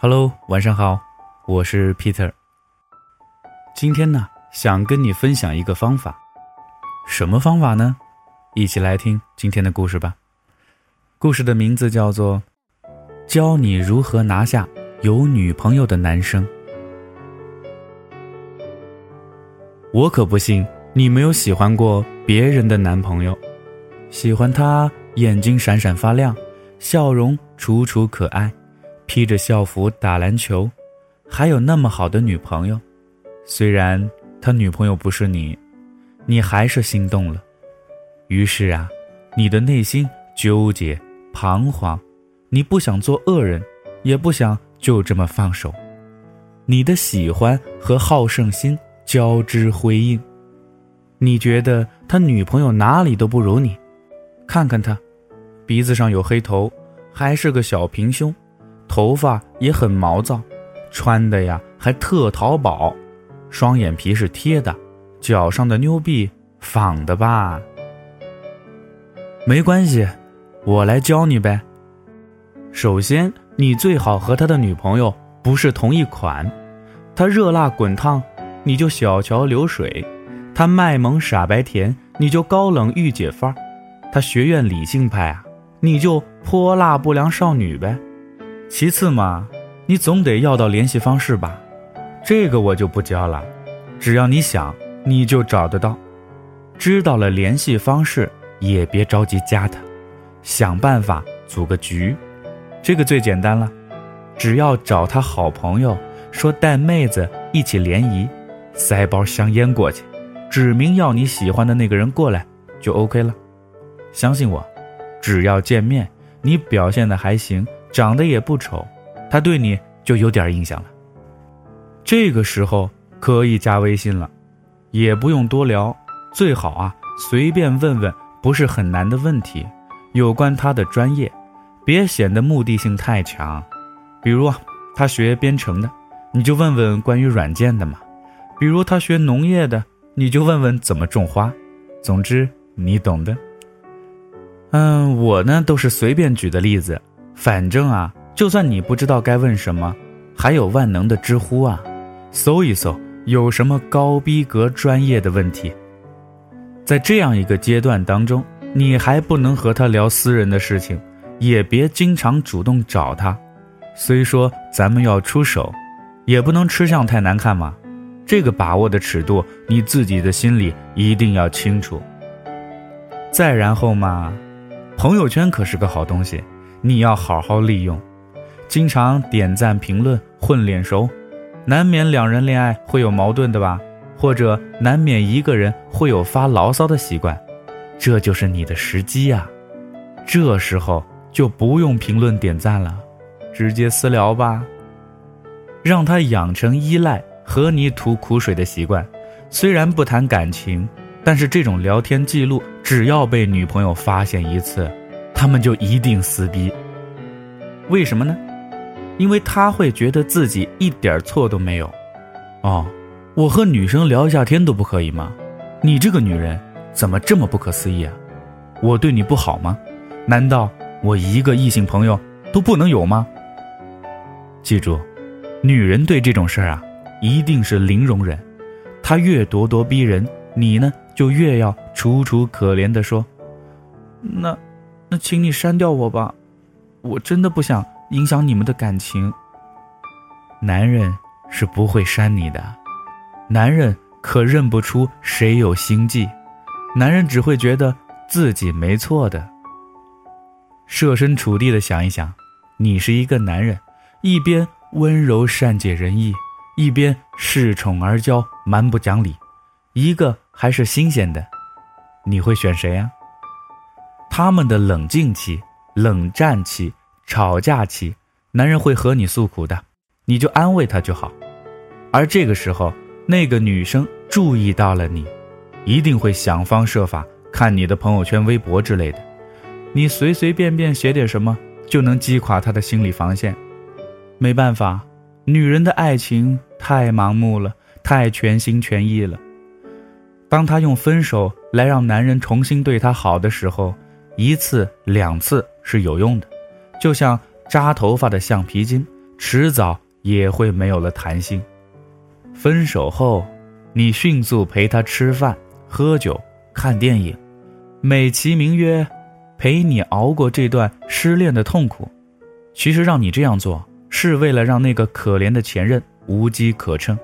Hello，晚上好，我是 Peter。今天呢，想跟你分享一个方法，什么方法呢？一起来听今天的故事吧。故事的名字叫做《教你如何拿下有女朋友的男生》。我可不信你没有喜欢过别人的男朋友，喜欢他眼睛闪闪发亮，笑容楚楚可爱。披着校服打篮球，还有那么好的女朋友，虽然他女朋友不是你，你还是心动了。于是啊，你的内心纠结彷徨，你不想做恶人，也不想就这么放手。你的喜欢和好胜心交织辉映，你觉得他女朋友哪里都不如你，看看他，鼻子上有黑头，还是个小平胸。头发也很毛躁，穿的呀还特淘宝，双眼皮是贴的，脚上的妞币仿的吧？没关系，我来教你呗。首先，你最好和他的女朋友不是同一款，他热辣滚烫，你就小桥流水；他卖萌傻白甜，你就高冷御姐范儿；他学院理性派啊，你就泼辣不良少女呗。其次嘛，你总得要到联系方式吧，这个我就不教了，只要你想，你就找得到。知道了联系方式，也别着急加他，想办法组个局，这个最简单了，只要找他好朋友，说带妹子一起联谊，塞包香烟过去，指明要你喜欢的那个人过来，就 OK 了。相信我，只要见面，你表现的还行。长得也不丑，他对你就有点印象了。这个时候可以加微信了，也不用多聊，最好啊随便问问不是很难的问题，有关他的专业，别显得目的性太强。比如他学编程的，你就问问关于软件的嘛；比如他学农业的，你就问问怎么种花。总之你懂的。嗯，我呢都是随便举的例子。反正啊，就算你不知道该问什么，还有万能的知乎啊，搜一搜有什么高逼格专业的问题。在这样一个阶段当中，你还不能和他聊私人的事情，也别经常主动找他。虽说咱们要出手，也不能吃相太难看嘛。这个把握的尺度，你自己的心里一定要清楚。再然后嘛，朋友圈可是个好东西。你要好好利用，经常点赞评论混脸熟，难免两人恋爱会有矛盾的吧？或者难免一个人会有发牢骚的习惯，这就是你的时机呀。这时候就不用评论点赞了，直接私聊吧，让他养成依赖和你吐苦水的习惯。虽然不谈感情，但是这种聊天记录只要被女朋友发现一次。他们就一定撕逼，为什么呢？因为他会觉得自己一点错都没有。哦，我和女生聊一下天都不可以吗？你这个女人怎么这么不可思议啊？我对你不好吗？难道我一个异性朋友都不能有吗？记住，女人对这种事儿啊，一定是零容忍。她越咄咄逼人，你呢就越要楚楚可怜的说，那。那请你删掉我吧，我真的不想影响你们的感情。男人是不会删你的，男人可认不出谁有心计，男人只会觉得自己没错的。设身处地的想一想，你是一个男人，一边温柔善解人意，一边恃宠而骄蛮不讲理，一个还是新鲜的，你会选谁呀？他们的冷静期、冷战期、吵架期，男人会和你诉苦的，你就安慰他就好。而这个时候，那个女生注意到了你，一定会想方设法看你的朋友圈、微博之类的。你随随便便写点什么，就能击垮她的心理防线。没办法，女人的爱情太盲目了，太全心全意了。当她用分手来让男人重新对她好的时候，一次两次是有用的，就像扎头发的橡皮筋，迟早也会没有了弹性。分手后，你迅速陪他吃饭、喝酒、看电影，美其名曰陪你熬过这段失恋的痛苦。其实让你这样做，是为了让那个可怜的前任无机可乘。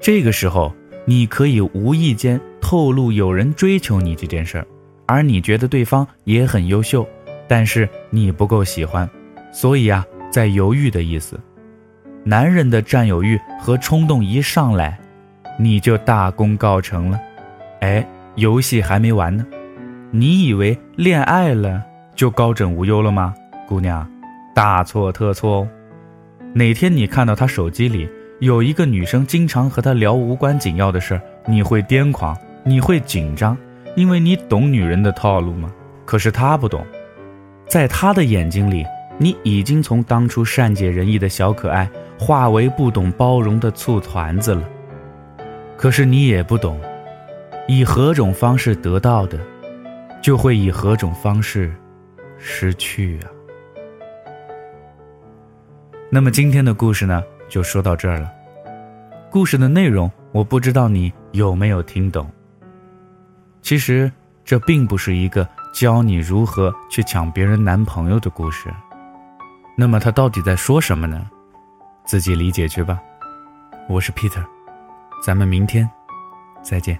这个时候，你可以无意间透露有人追求你这件事儿，而你觉得对方也很优秀，但是你不够喜欢，所以啊，在犹豫的意思。男人的占有欲和冲动一上来，你就大功告成了。哎，游戏还没完呢，你以为恋爱了就高枕无忧了吗，姑娘？大错特错哦！哪天你看到他手机里有一个女生经常和他聊无关紧要的事儿，你会癫狂，你会紧张，因为你懂女人的套路吗？可是他不懂，在他的眼睛里，你已经从当初善解人意的小可爱，化为不懂包容的醋团子了。可是你也不懂，以何种方式得到的，就会以何种方式失去啊。那么今天的故事呢，就说到这儿了。故事的内容我不知道你有没有听懂。其实这并不是一个教你如何去抢别人男朋友的故事。那么他到底在说什么呢？自己理解去吧。我是 Peter，咱们明天再见。